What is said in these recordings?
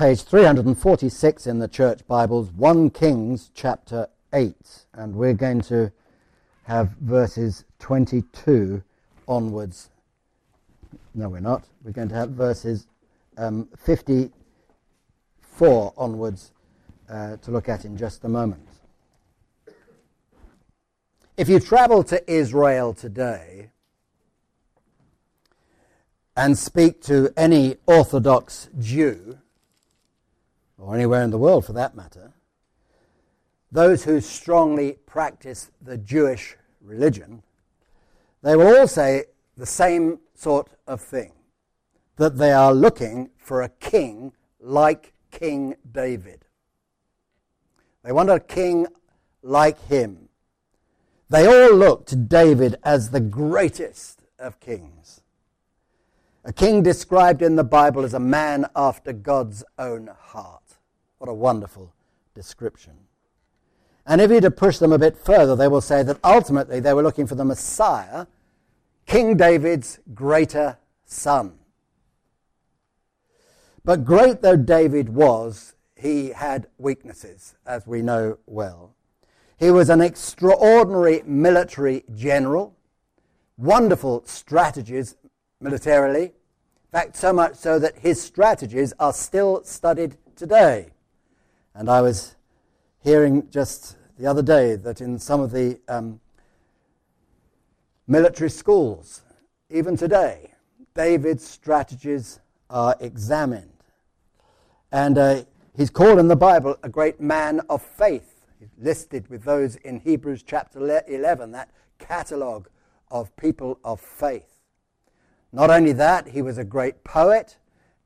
page 346 in the Church Bibles, 1 Kings chapter 8. And we're going to have verses 22 onwards. No, we're not. We're going to have verses um, 54 onwards uh, to look at in just a moment. If you travel to Israel today and speak to any Orthodox Jew, or anywhere in the world for that matter, those who strongly practice the Jewish religion, they will all say the same sort of thing that they are looking for a king like King David. They want a king like him. They all look to David as the greatest of kings. A king described in the Bible as a man after God's own heart. What a wonderful description. And if you to push them a bit further, they will say that ultimately they were looking for the Messiah, King David's greater son. But great though David was, he had weaknesses, as we know well. He was an extraordinary military general, wonderful strategies militarily. In fact, so much so that his strategies are still studied today. And I was hearing just the other day that in some of the um, military schools, even today, David's strategies are examined. And uh, he's called in the Bible a great man of faith. He's listed with those in Hebrews chapter 11, that catalogue of people of faith. Not only that, he was a great poet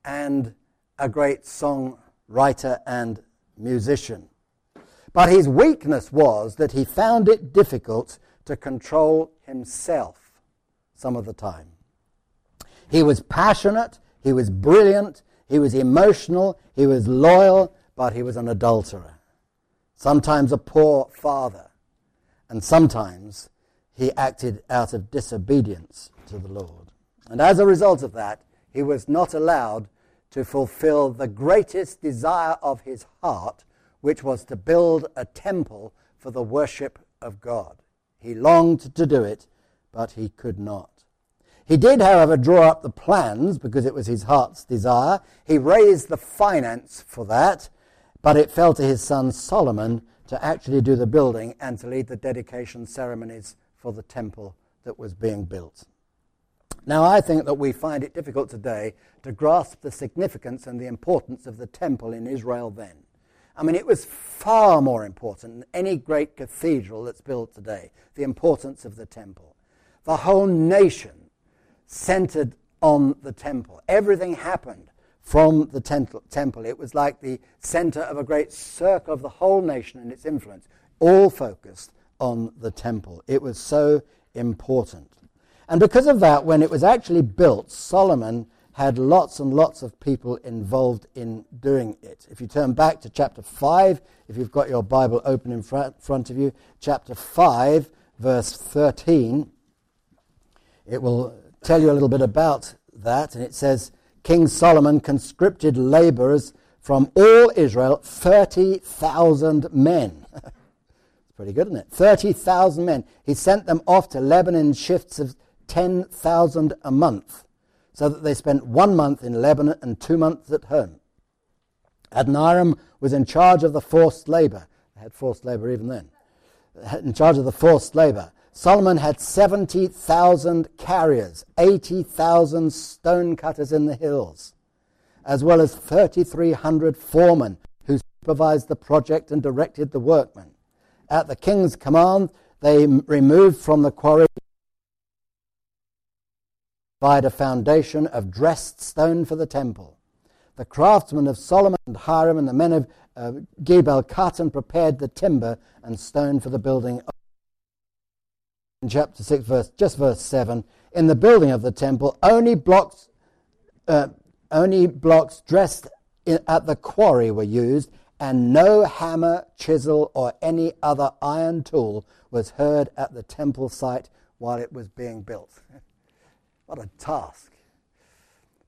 and a great songwriter and musician. But his weakness was that he found it difficult to control himself some of the time. He was passionate, he was brilliant, he was emotional, he was loyal, but he was an adulterer. Sometimes a poor father, and sometimes he acted out of disobedience to the Lord. And as a result of that, he was not allowed to fulfill the greatest desire of his heart, which was to build a temple for the worship of God. He longed to do it, but he could not. He did, however, draw up the plans because it was his heart's desire. He raised the finance for that, but it fell to his son Solomon to actually do the building and to lead the dedication ceremonies for the temple that was being built. Now, I think that we find it difficult today to grasp the significance and the importance of the temple in Israel then. I mean, it was far more important than any great cathedral that's built today, the importance of the temple. The whole nation centered on the temple. Everything happened from the temple. It was like the center of a great circle of the whole nation and its influence, all focused on the temple. It was so important. And because of that, when it was actually built, Solomon had lots and lots of people involved in doing it. If you turn back to chapter 5, if you've got your Bible open in front of you, chapter 5, verse 13, it will tell you a little bit about that. And it says, King Solomon conscripted laborers from all Israel, 30,000 men. it's pretty good, isn't it? 30,000 men. He sent them off to Lebanon shifts of 10,000 a month, so that they spent one month in Lebanon and two months at home. Adoniram was in charge of the forced labor. They had forced labor even then. In charge of the forced labor. Solomon had 70,000 carriers, 80,000 stone cutters in the hills, as well as 3,300 foremen who supervised the project and directed the workmen. At the king's command, they removed from the quarry a foundation of dressed stone for the temple. The craftsmen of Solomon and Hiram and the men of uh, Gebal cut and prepared the timber and stone for the building. In chapter 6, verse, just verse 7, in the building of the temple, only blocks, uh, only blocks dressed in, at the quarry were used, and no hammer, chisel, or any other iron tool was heard at the temple site while it was being built. What a task.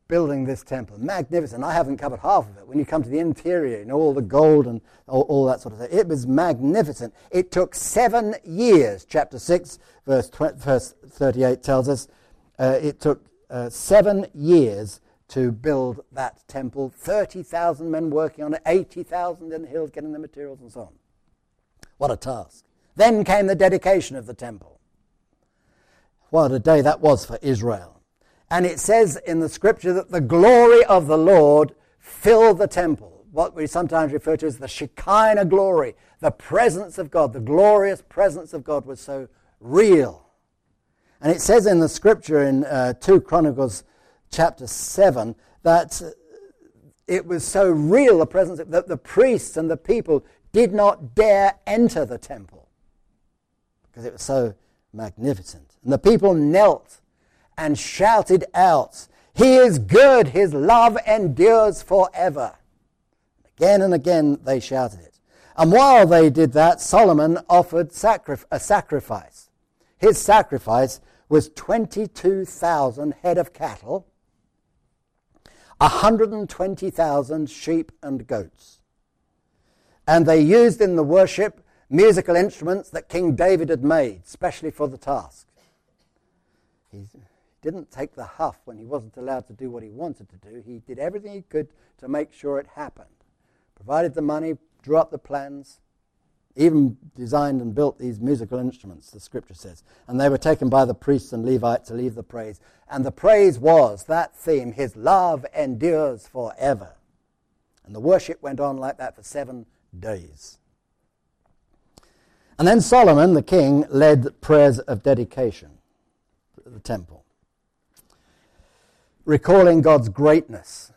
building this temple. Magnificent. I haven't covered half of it. When you come to the interior, you know, all the gold and all, all that sort of thing. It was magnificent. It took seven years. Chapter 6, verse, 20, verse 38 tells us uh, it took uh, seven years to build that temple. 30,000 men working on it, 80,000 in the hills getting the materials and so on. What a task. Then came the dedication of the temple. What a day that was for Israel. And it says in the scripture that the glory of the Lord filled the temple. What we sometimes refer to as the Shekinah glory, the presence of God, the glorious presence of God was so real. And it says in the scripture in uh, 2 Chronicles chapter 7 that it was so real, the presence, that the priests and the people did not dare enter the temple because it was so magnificent. And the people knelt and shouted out, He is good, His love endures forever. Again and again they shouted it. And while they did that, Solomon offered a sacrifice. His sacrifice was 22,000 head of cattle, 120,000 sheep and goats. And they used in the worship musical instruments that King David had made, specially for the task. He didn't take the huff when he wasn't allowed to do what he wanted to do. He did everything he could to make sure it happened. Provided the money, drew up the plans, even designed and built these musical instruments, the scripture says. And they were taken by the priests and Levites to leave the praise. And the praise was that theme, His love endures forever. And the worship went on like that for seven days. And then Solomon, the king, led prayers of dedication at the temple, recalling God's greatness,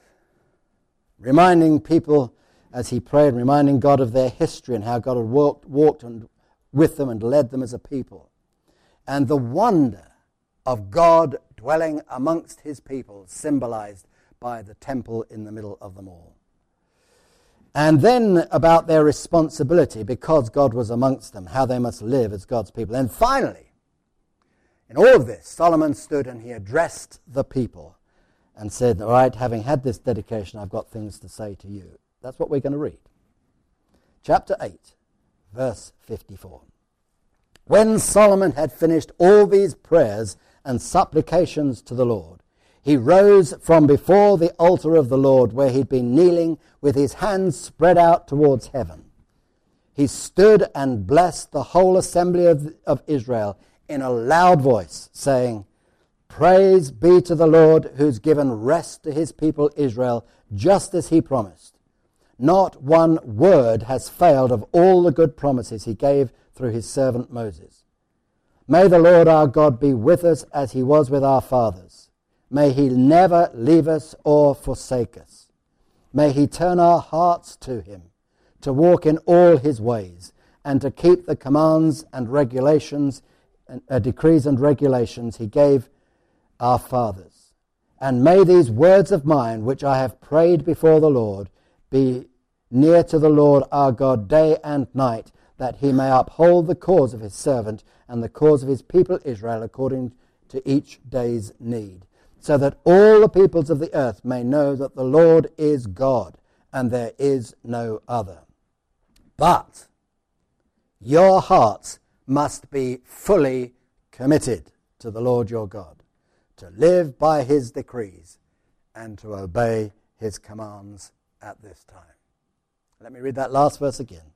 reminding people as he prayed, reminding God of their history and how God had walked, walked and, with them and led them as a people. And the wonder of God dwelling amongst his people, symbolized by the temple in the middle of them all. And then about their responsibility because God was amongst them, how they must live as God's people. And finally, in all of this, Solomon stood and he addressed the people and said, All right, having had this dedication, I've got things to say to you. That's what we're going to read. Chapter 8, verse 54. When Solomon had finished all these prayers and supplications to the Lord, he rose from before the altar of the Lord where he'd been kneeling with his hands spread out towards heaven. He stood and blessed the whole assembly of, of Israel in a loud voice, saying, Praise be to the Lord who's given rest to his people Israel, just as he promised. Not one word has failed of all the good promises he gave through his servant Moses. May the Lord our God be with us as he was with our fathers. May he never leave us or forsake us. May he turn our hearts to him, to walk in all his ways, and to keep the commands and regulations, uh, decrees and regulations he gave our fathers. And may these words of mine, which I have prayed before the Lord, be near to the Lord our God day and night, that he may uphold the cause of his servant and the cause of his people Israel according to each day's need, so that all the peoples of the earth may know that the Lord is God and there is no other. But your hearts must be fully committed to the Lord your God, to live by his decrees and to obey his commands at this time. Let me read that last verse again.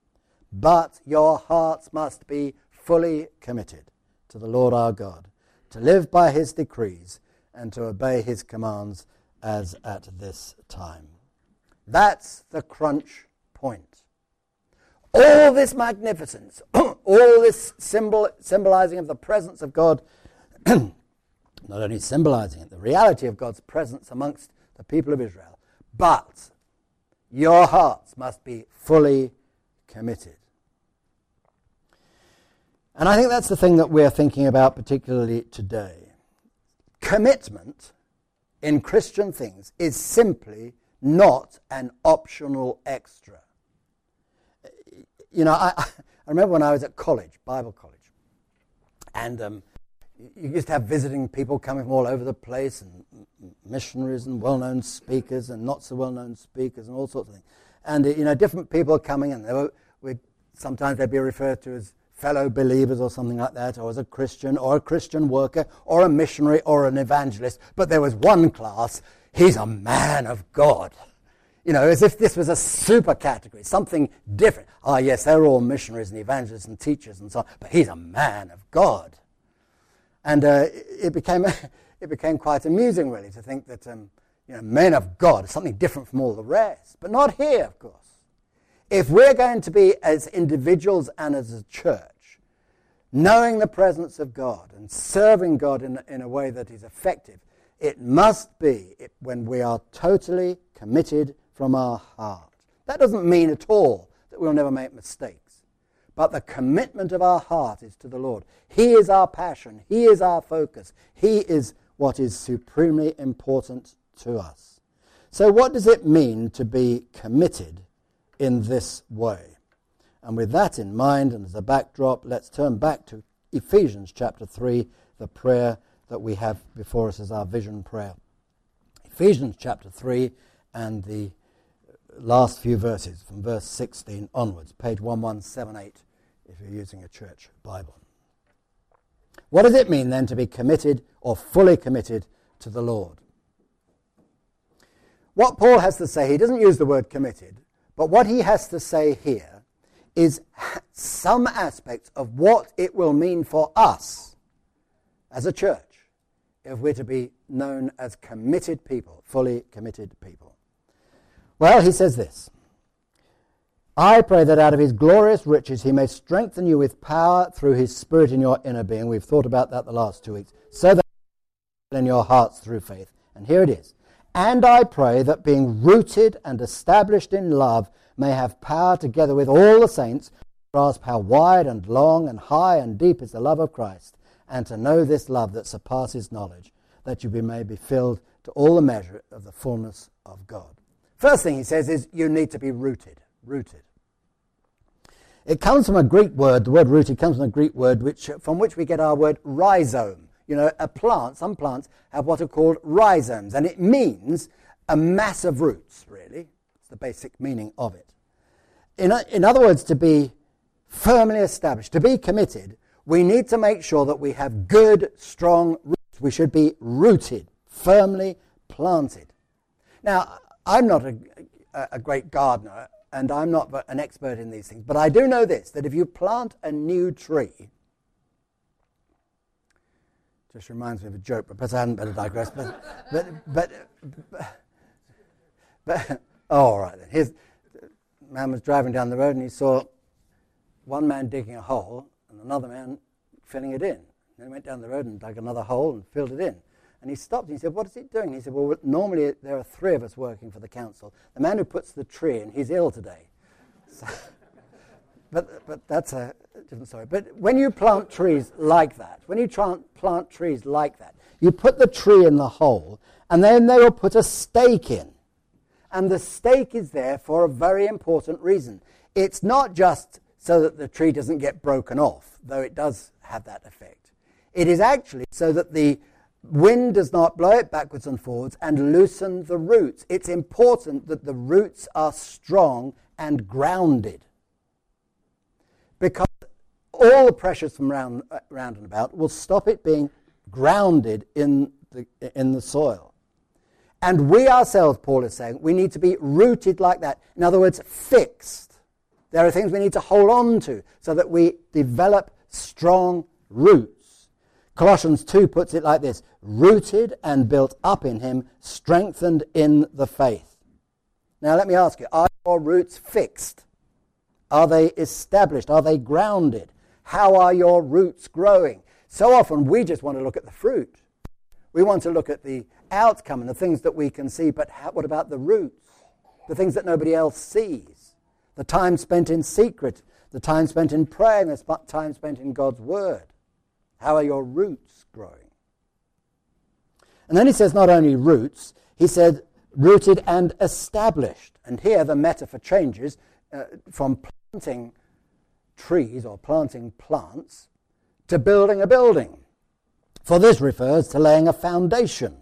But your hearts must be fully committed to the Lord our God, to live by his decrees and to obey his commands as at this time. That's the crunch point. All this magnificence, all this symbol, symbolizing of the presence of God, not only symbolizing it, the reality of God's presence amongst the people of Israel, but your hearts must be fully committed. And I think that's the thing that we're thinking about particularly today. Commitment in Christian things is simply not an optional extra. You know, I, I remember when I was at college, Bible college, and um, you used to have visiting people coming from all over the place, and missionaries and well-known speakers and not so well-known speakers and all sorts of things. And you know, different people coming, and were, we, sometimes they'd be referred to as fellow believers or something like that, or as a Christian or a Christian worker or a missionary or an evangelist. But there was one class, he's a man of God. You know, as if this was a super category, something different. Ah, yes, they're all missionaries and evangelists and teachers and so on, but he's a man of God. And uh, it, became, it became quite amusing, really, to think that um, you know, men of God is something different from all the rest. But not here, of course. If we're going to be, as individuals and as a church, knowing the presence of God and serving God in, in a way that is effective, it must be when we are totally committed from our heart. That doesn't mean at all that we'll never make mistakes. But the commitment of our heart is to the Lord. He is our passion. He is our focus. He is what is supremely important to us. So, what does it mean to be committed in this way? And with that in mind and as a backdrop, let's turn back to Ephesians chapter 3, the prayer that we have before us as our vision prayer. Ephesians chapter 3 and the last few verses from verse 16 onwards, page 1178 if you're using a church Bible. What does it mean then to be committed or fully committed to the Lord? What Paul has to say, he doesn't use the word committed, but what he has to say here is some aspects of what it will mean for us as a church if we're to be known as committed people, fully committed people. Well, he says this I pray that out of his glorious riches he may strengthen you with power through his Spirit in your inner being. We've thought about that the last two weeks. So that in your hearts through faith. And here it is. And I pray that being rooted and established in love, may have power together with all the saints to grasp how wide and long and high and deep is the love of Christ, and to know this love that surpasses knowledge, that you may be filled to all the measure of the fullness of God. First thing he says is you need to be rooted. Rooted. It comes from a Greek word, the word rooted comes from a Greek word which, from which we get our word rhizome. You know, a plant, some plants have what are called rhizomes, and it means a mass of roots, really It's the basic meaning of it. In, in other words, to be firmly established, to be committed, we need to make sure that we have good, strong roots. We should be rooted, firmly planted. Now, I'm not a, a great gardener and I'm not an expert in these things, but I do know this that if you plant a new tree, just reminds me of a joke, but perhaps I hadn't better digress. But, but, but, but, but Oh, all right then. His man was driving down the road and he saw one man digging a hole and another man filling it in. Then he went down the road and dug another hole and filled it in. And he stopped and he said, What is it doing? He said, Well, normally there are three of us working for the council. The man who puts the tree in, he's ill today. So, but, but that's a different story. But when you plant trees like that, when you plant, plant trees like that, you put the tree in the hole and then they will put a stake in. And the stake is there for a very important reason. It's not just so that the tree doesn't get broken off, though it does have that effect. It is actually so that the wind does not blow it backwards and forwards and loosen the roots. It's important that the roots are strong and grounded. Because all the pressures from round, uh, round and about will stop it being grounded in the, in the soil. And we ourselves, Paul is saying, we need to be rooted like that. In other words, fixed. There are things we need to hold on to so that we develop strong roots. Colossians 2 puts it like this rooted and built up in him, strengthened in the faith. Now, let me ask you are your roots fixed? Are they established? Are they grounded? How are your roots growing? So often we just want to look at the fruit. We want to look at the outcome and the things that we can see, but how, what about the roots? The things that nobody else sees? The time spent in secret, the time spent in praying, the time spent in God's Word. How are your roots growing? And then he says not only roots, he said rooted and established. And here the metaphor changes uh, from planting trees or planting plants to building a building. For this refers to laying a foundation.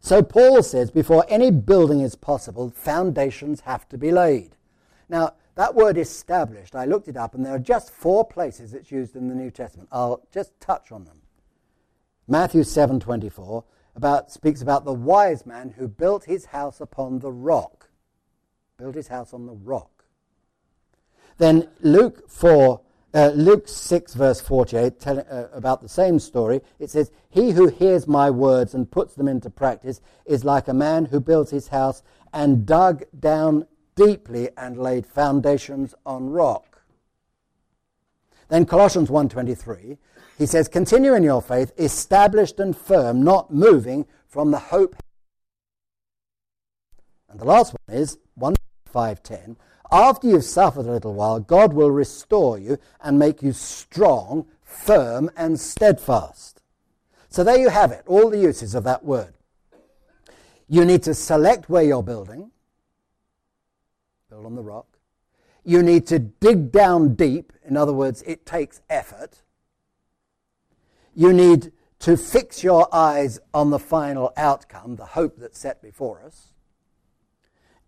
So Paul says before any building is possible, foundations have to be laid. Now, that word established, I looked it up, and there are just four places it's used in the New Testament. I'll just touch on them. Matthew 7:24 about speaks about the wise man who built his house upon the rock. Built his house on the rock. Then Luke 4 uh, Luke 6 verse 48 telling uh, about the same story it says he who hears my words and puts them into practice is like a man who built his house and dug down deeply and laid foundations on rock. Then Colossians 1:23, he says, "Continue in your faith, established and firm, not moving from the hope." And the last one is 1 5:10, after you've suffered a little while, God will restore you and make you strong, firm, and steadfast. So there you have it, all the uses of that word. You need to select where you're building on the rock. You need to dig down deep. In other words, it takes effort. You need to fix your eyes on the final outcome, the hope that's set before us.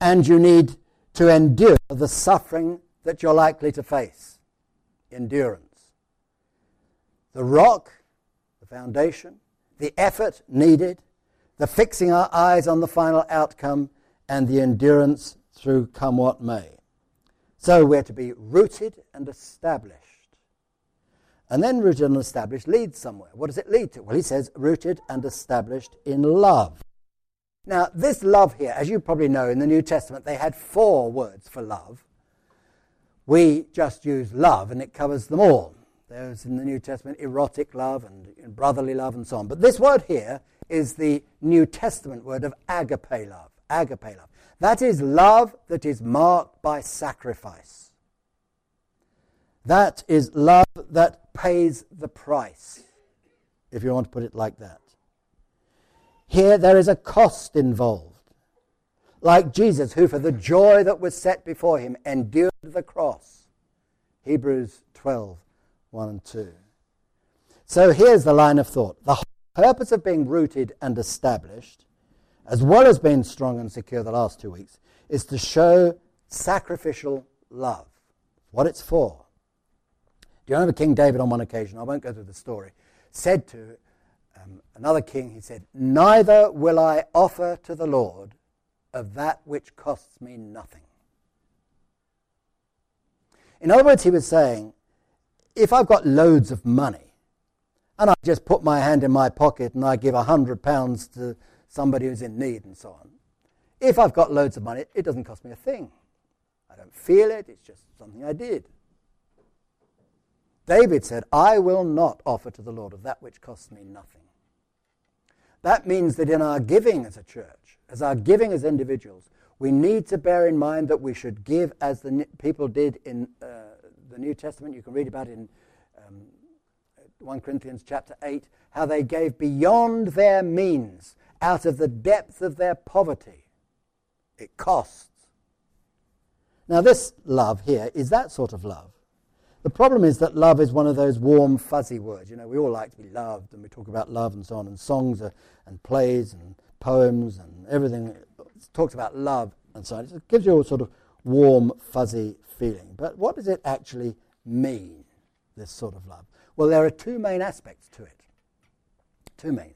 And you need to endure the suffering that you're likely to face. Endurance. The rock, the foundation, the effort needed, the fixing our eyes on the final outcome, and the endurance through come what may. So we're to be rooted and established. And then rooted and established leads somewhere. What does it lead to? Well, he says rooted and established in love. Now, this love here, as you probably know, in the New Testament, they had four words for love. We just use love, and it covers them all. There's in the New Testament erotic love and brotherly love and so on. But this word here is the New Testament word of agape love. Agape love. That is love that is marked by sacrifice. That is love that pays the price, if you want to put it like that. Here there is a cost involved. Like Jesus, who for the joy that was set before him endured the cross. Hebrews 12, 1 and 2. So here's the line of thought. The purpose of being rooted and established as well as being strong and secure the last two weeks, is to show sacrificial love. What it's for. Do you remember King David on one occasion? I won't go through the story. Said to um, another king, he said, Neither will I offer to the Lord of that which costs me nothing. In other words, he was saying, if I've got loads of money and I just put my hand in my pocket and I give a hundred pounds to somebody who's in need and so on. If I've got loads of money, it doesn't cost me a thing. I don't feel it, it's just something I did. David said, I will not offer to the Lord of that which costs me nothing. That means that in our giving as a church, as our giving as individuals, we need to bear in mind that we should give as the people did in uh, the New Testament. You can read about it in um, 1 Corinthians chapter 8, how they gave beyond their means out of the depth of their poverty. It costs. Now, this love here is that sort of love. The problem is that love is one of those warm, fuzzy words. You know, we all like to be loved, and we talk about love and so on, and songs are, and plays and poems and everything talks about love and so on. It gives you a sort of warm, fuzzy feeling. But what does it actually mean, this sort of love? Well, there are two main aspects to it. Two main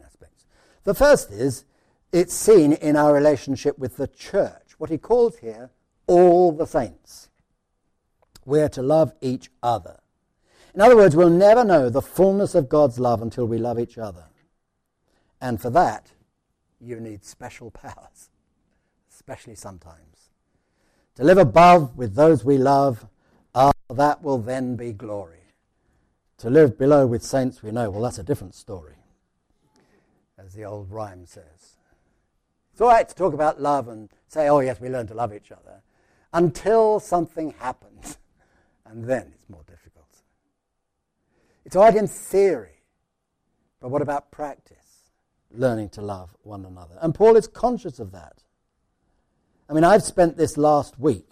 the first is it's seen in our relationship with the church, what he calls here all the saints. We're to love each other. In other words, we'll never know the fullness of God's love until we love each other. And for that, you need special powers, especially sometimes. To live above with those we love, ah, that will then be glory. To live below with saints we know, well, that's a different story as the old rhyme says. It's all right to talk about love and say, oh, yes, we learn to love each other, until something happens, and then it's more difficult. It's all right in theory, but what about practice? Learning to love one another. And Paul is conscious of that. I mean, I've spent this last week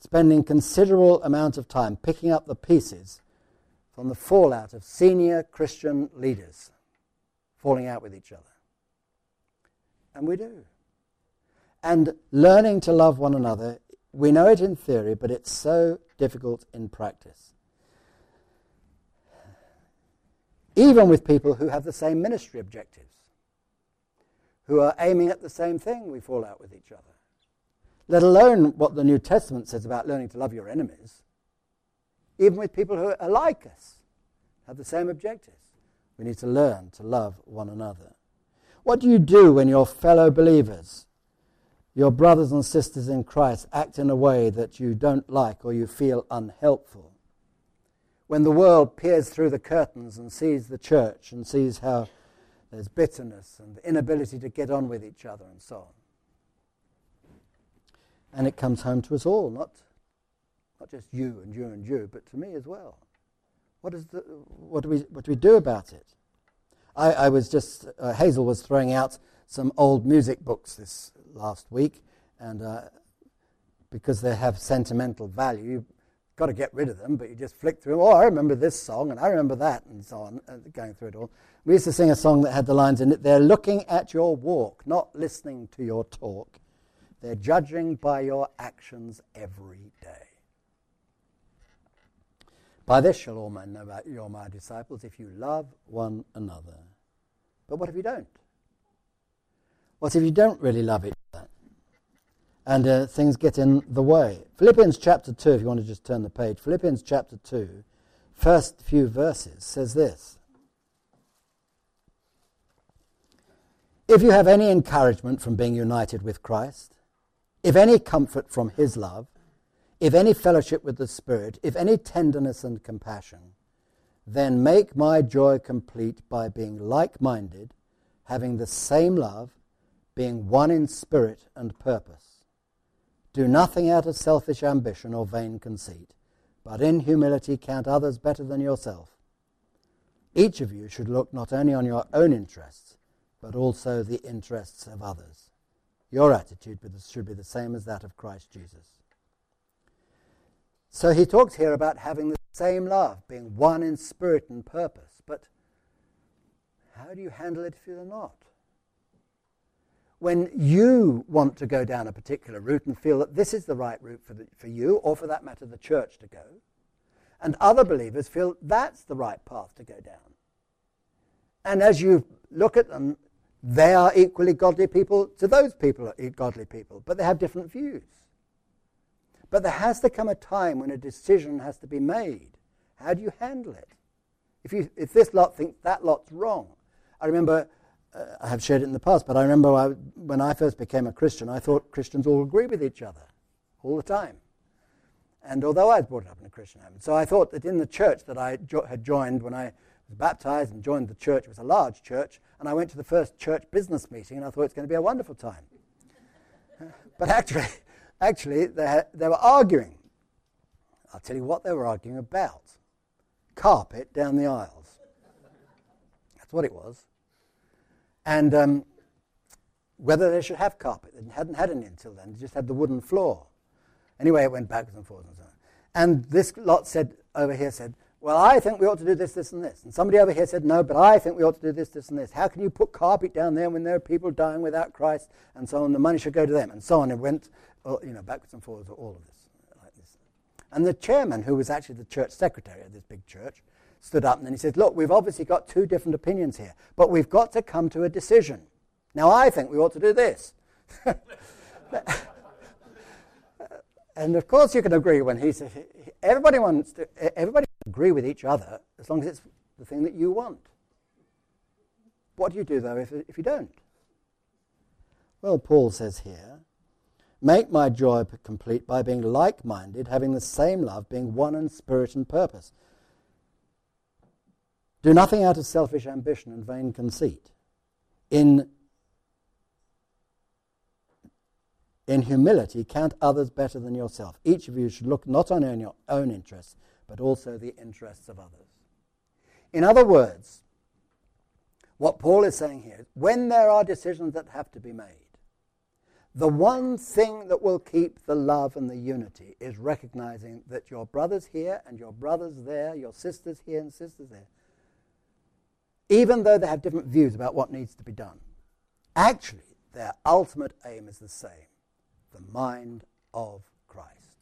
spending considerable amount of time picking up the pieces from the fallout of senior Christian leaders falling out with each other. And we do. And learning to love one another, we know it in theory, but it's so difficult in practice. Even with people who have the same ministry objectives, who are aiming at the same thing, we fall out with each other. Let alone what the New Testament says about learning to love your enemies. Even with people who are like us, have the same objectives. We need to learn to love one another. What do you do when your fellow believers, your brothers and sisters in Christ, act in a way that you don't like or you feel unhelpful? When the world peers through the curtains and sees the church and sees how there's bitterness and the inability to get on with each other and so on. And it comes home to us all, not, not just you and you and you, but to me as well. What, is the, what, do, we, what do we do about it? I, I was just, uh, Hazel was throwing out some old music books this last week, and uh, because they have sentimental value, you've got to get rid of them, but you just flick through, them, oh, I remember this song, and I remember that, and so on, uh, going through it all. We used to sing a song that had the lines in it, they're looking at your walk, not listening to your talk. They're judging by your actions every day. By this shall all men know that you're my disciples if you love one another. But what if you don't? What if you don't really love each other? And uh, things get in the way. Philippians chapter 2, if you want to just turn the page, Philippians chapter 2, first few verses, says this If you have any encouragement from being united with Christ, if any comfort from his love, if any fellowship with the Spirit, if any tenderness and compassion, then make my joy complete by being like minded, having the same love, being one in spirit and purpose. Do nothing out of selfish ambition or vain conceit, but in humility count others better than yourself. Each of you should look not only on your own interests, but also the interests of others. Your attitude should be the same as that of Christ Jesus so he talks here about having the same love, being one in spirit and purpose. But how do you handle it if you're not? When you want to go down a particular route and feel that this is the right route for, the, for you, or for that matter, the church to go, and other believers feel that's the right path to go down. And as you look at them, they are equally godly people to those people are godly people, but they have different views. But there has to come a time when a decision has to be made. How do you handle it? If, you, if this lot thinks that lot's wrong. I remember, uh, I have shared it in the past, but I remember I, when I first became a Christian, I thought Christians all agree with each other all the time. And although I was brought up in a Christian home, so I thought that in the church that I jo- had joined when I was baptized and joined the church, it was a large church, and I went to the first church business meeting, and I thought it's going to be a wonderful time. but actually, Actually, they, they were arguing. I'll tell you what they were arguing about carpet down the aisles. That's what it was. And um, whether they should have carpet. They hadn't had any until then, they just had the wooden floor. Anyway, it went backwards and forwards and so on. And this lot said, over here said, well, I think we ought to do this, this, and this. And somebody over here said, no, but I think we ought to do this, this, and this. How can you put carpet down there when there are people dying without Christ? And so on, the money should go to them, and so on. It went you know, backwards and forwards, all of this, like this. And the chairman, who was actually the church secretary of this big church, stood up and he said, Look, we've obviously got two different opinions here, but we've got to come to a decision. Now, I think we ought to do this. and of course, you can agree when he says, everybody wants to, everybody agree with each other as long as it's the thing that you want. What do you do, though, if, if you don't? Well, Paul says here, Make my joy complete by being like minded, having the same love, being one in spirit and purpose. Do nothing out of selfish ambition and vain conceit. In, in humility, count others better than yourself. Each of you should look not only on your own interests, but also the interests of others. In other words, what Paul is saying here, when there are decisions that have to be made, The one thing that will keep the love and the unity is recognizing that your brothers here and your brothers there, your sisters here and sisters there, even though they have different views about what needs to be done, actually their ultimate aim is the same the mind of Christ.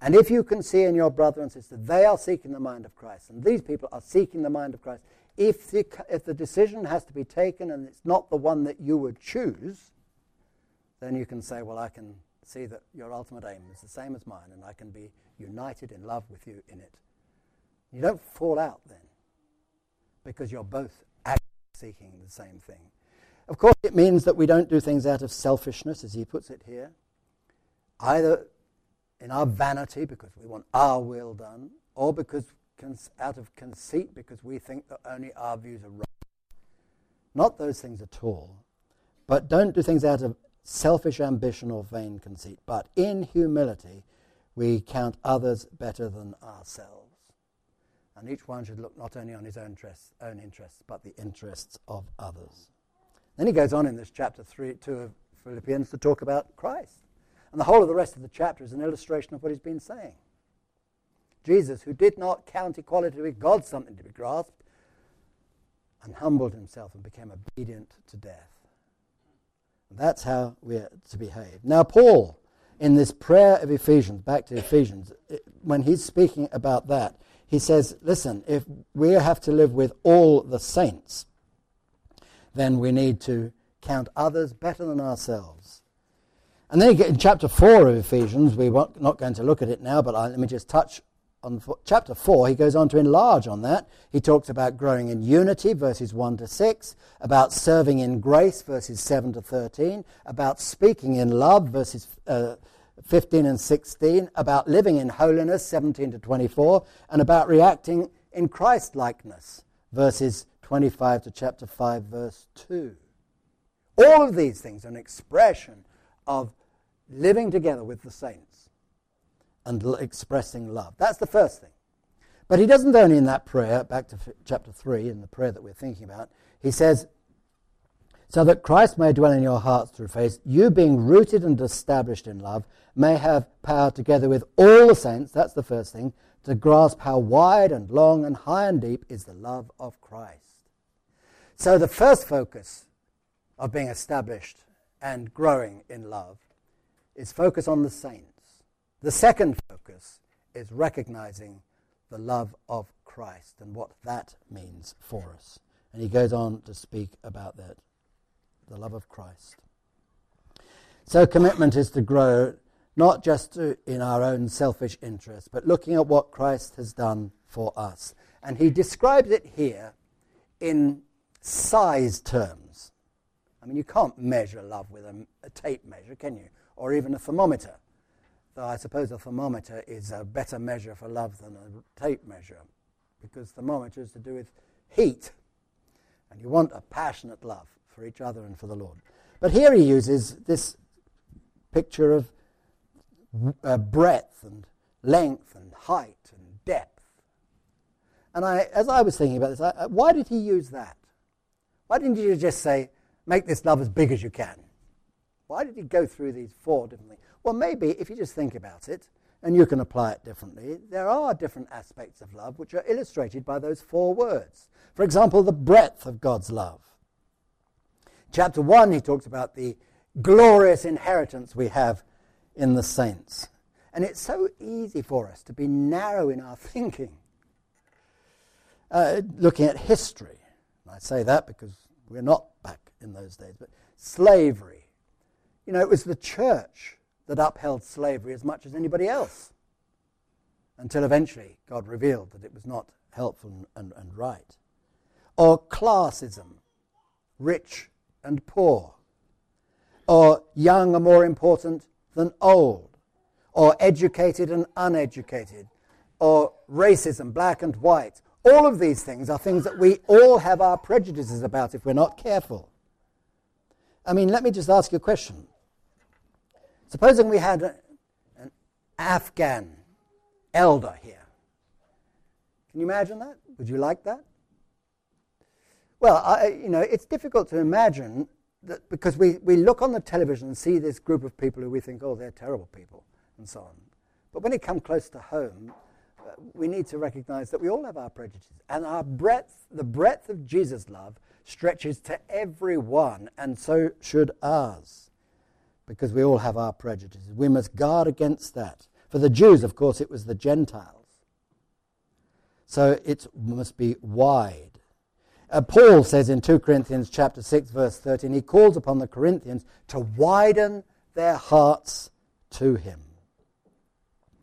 And if you can see in your brother and sister, they are seeking the mind of Christ, and these people are seeking the mind of Christ, if the, if the decision has to be taken and it's not the one that you would choose, then you can say, Well, I can see that your ultimate aim is the same as mine, and I can be united in love with you in it. You don't fall out then, because you're both actually seeking the same thing. Of course, it means that we don't do things out of selfishness, as he puts it here, either in our vanity because we want our will done, or because out of conceit because we think that only our views are right. Not those things at all. But don't do things out of selfish ambition or vain conceit, but in humility we count others better than ourselves. And each one should look not only on his own interests, own interests, but the interests of others. Then he goes on in this chapter three, 2 of Philippians to talk about Christ. And the whole of the rest of the chapter is an illustration of what he's been saying. Jesus, who did not count equality with God something to be grasped, and humbled himself and became obedient to death. That's how we are to behave. Now, Paul, in this prayer of Ephesians, back to Ephesians, when he's speaking about that, he says, listen, if we have to live with all the saints, then we need to count others better than ourselves. And then you get in chapter 4 of Ephesians, we're not going to look at it now, but let me just touch on chapter 4, he goes on to enlarge on that. He talks about growing in unity, verses 1 to 6, about serving in grace, verses 7 to 13, about speaking in love, verses uh, 15 and 16, about living in holiness, 17 to 24, and about reacting in Christ likeness, verses 25 to chapter 5, verse 2. All of these things are an expression of living together with the saints and expressing love. That's the first thing. But he doesn't only in that prayer, back to f- chapter 3, in the prayer that we're thinking about, he says, So that Christ may dwell in your hearts through faith, you being rooted and established in love, may have power together with all the saints, that's the first thing, to grasp how wide and long and high and deep is the love of Christ. So the first focus of being established and growing in love is focus on the saints. The second focus is recognizing the love of Christ and what that means for us. And he goes on to speak about that the love of Christ. So, commitment is to grow not just to, in our own selfish interest, but looking at what Christ has done for us. And he describes it here in size terms. I mean, you can't measure love with a, a tape measure, can you? Or even a thermometer. So I suppose a thermometer is a better measure for love than a tape measure, because thermometer is to do with heat, and you want a passionate love for each other and for the Lord. But here he uses this picture of uh, breadth and length and height and depth. And I, as I was thinking about this, I, why did he use that? Why didn't you just say, make this love as big as you can? Why did he go through these four different things? Well, maybe if you just think about it, and you can apply it differently, there are different aspects of love which are illustrated by those four words. For example, the breadth of God's love. Chapter 1, he talks about the glorious inheritance we have in the saints. And it's so easy for us to be narrow in our thinking. Uh, looking at history, I say that because we're not back in those days, but slavery. You know, it was the church that upheld slavery as much as anybody else until eventually God revealed that it was not helpful and, and, and right. Or classism, rich and poor. Or young are more important than old. Or educated and uneducated. Or racism, black and white. All of these things are things that we all have our prejudices about if we're not careful. I mean, let me just ask you a question. Supposing we had an Afghan elder here. Can you imagine that? Would you like that? Well, I, you know, it's difficult to imagine that because we, we look on the television and see this group of people who we think, oh, they're terrible people, and so on. But when it comes close to home, uh, we need to recognize that we all have our prejudices. And our breadth, the breadth of Jesus' love, stretches to everyone, and so should ours, because we all have our prejudices. We must guard against that. For the Jews, of course, it was the Gentiles. So it must be wide. Uh, Paul says in 2 Corinthians chapter 6 verse 13 he calls upon the Corinthians to widen their hearts to him.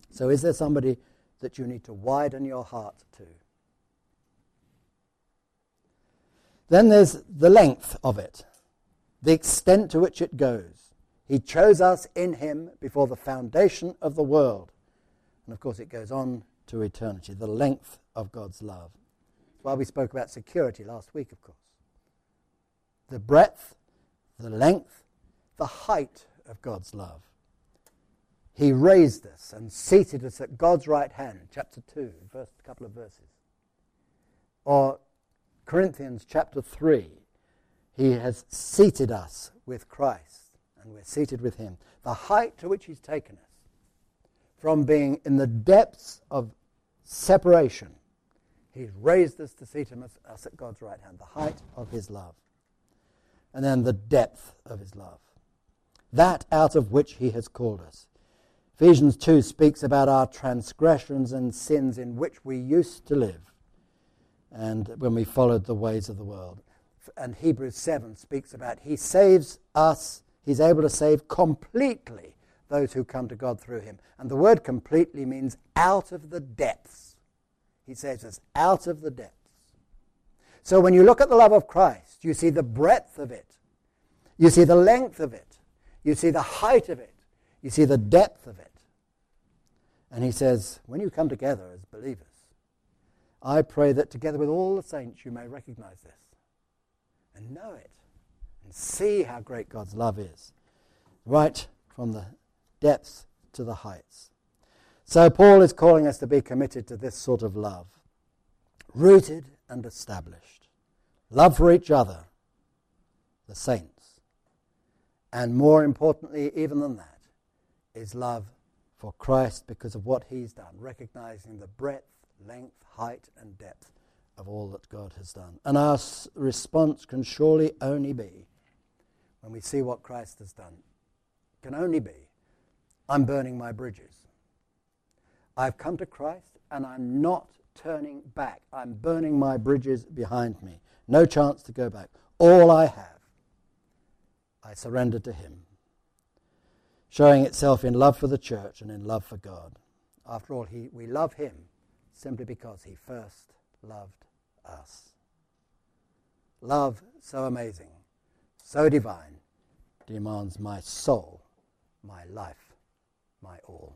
So is there somebody that you need to widen your heart to? Then there's the length of it, the extent to which it goes. He chose us in him before the foundation of the world. And of course, it goes on to eternity, the length of God's love. Why we spoke about security last week, of course. The breadth, the length, the height of God's love. He raised us and seated us at God's right hand, chapter 2, first couple of verses. Or Corinthians chapter 3, he has seated us with Christ, and we're seated with him. The height to which he's taken us from being in the depths of separation He's raised us to seat us at God's right hand, the height of his love. And then the depth of his love. That out of which he has called us. Ephesians 2 speaks about our transgressions and sins in which we used to live and when we followed the ways of the world. And Hebrews 7 speaks about he saves us, he's able to save completely those who come to God through him. And the word completely means out of the depths he saves us out of the depths. So when you look at the love of Christ, you see the breadth of it. You see the length of it. You see the height of it. You see the depth of it. And he says, when you come together as believers, I pray that together with all the saints you may recognize this and know it and see how great God's love is, right from the depths to the heights. So Paul is calling us to be committed to this sort of love, rooted and established. Love for each other, the saints. And more importantly, even than that, is love for Christ because of what he's done, recognizing the breadth, length, height, and depth of all that God has done. And our response can surely only be, when we see what Christ has done, can only be, I'm burning my bridges. I've come to Christ and I'm not turning back. I'm burning my bridges behind me. No chance to go back. All I have, I surrender to Him, showing itself in love for the church and in love for God. After all, he, we love Him simply because He first loved us. Love so amazing, so divine, demands my soul, my life, my all.